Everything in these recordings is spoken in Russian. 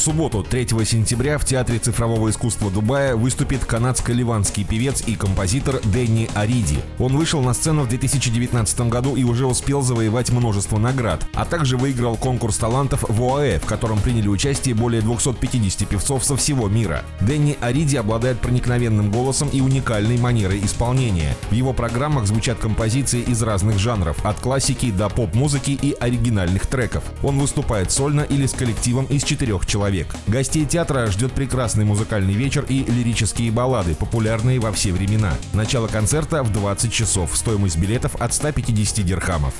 субботу, 3 сентября, в Театре цифрового искусства Дубая выступит канадско-ливанский певец и композитор Дэнни Ариди. Он вышел на сцену в 2019 году и уже успел завоевать множество наград, а также выиграл конкурс талантов в ОАЭ, в котором приняли участие более 250 певцов со всего мира. Дэнни Ариди обладает проникновенным голосом и уникальной манерой исполнения. В его программах звучат композиции из разных жанров, от классики до поп-музыки и оригинальных треков. Он выступает сольно или с коллективом из четырех человек человек. Гостей театра ждет прекрасный музыкальный вечер и лирические баллады, популярные во все времена. Начало концерта в 20 часов. Стоимость билетов от 150 дирхамов.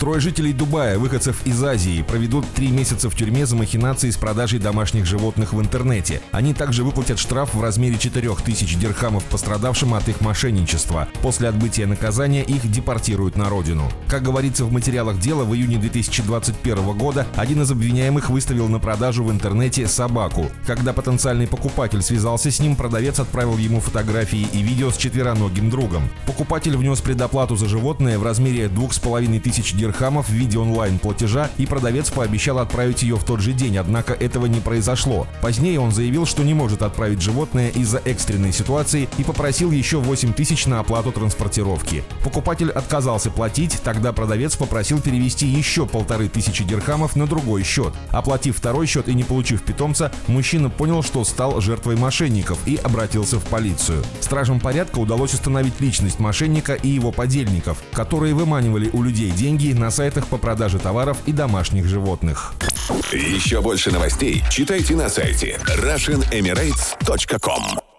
Трое жителей Дубая, выходцев из Азии, проведут три месяца в тюрьме за махинации с продажей домашних животных в интернете. Они также выплатят штраф в размере 4000 дирхамов пострадавшим от их мошенничества. После отбытия наказания их депортируют на родину. Как говорится в материалах дела, в июне 2021 года один из обвиняемых выставил на продажу в интернете собаку. Когда потенциальный покупатель связался с ним, продавец отправил ему фотографии и видео с четвероногим другом. Покупатель внес предоплату за животное в размере двух с половиной тысяч дирхамов в виде онлайн-платежа, и продавец пообещал отправить ее в тот же день, однако этого не произошло. Позднее он заявил, что не может отправить животное из-за экстренной ситуации и попросил еще 8 тысяч на оплату транспортировки. Покупатель отказался платить, тогда продавец попросил перевести еще полторы тысячи дирхамов на другой счет. Оплатив второй счет и не получив питомца, мужчина понял, что стал жертвой мошенников и обратился в полицию. Стражам порядка удалось установить личность мошенника и его подельников, которые выманивали у людей деньги на сайтах по продаже товаров и домашних животных. Еще больше новостей читайте на сайте RussianEmirates.com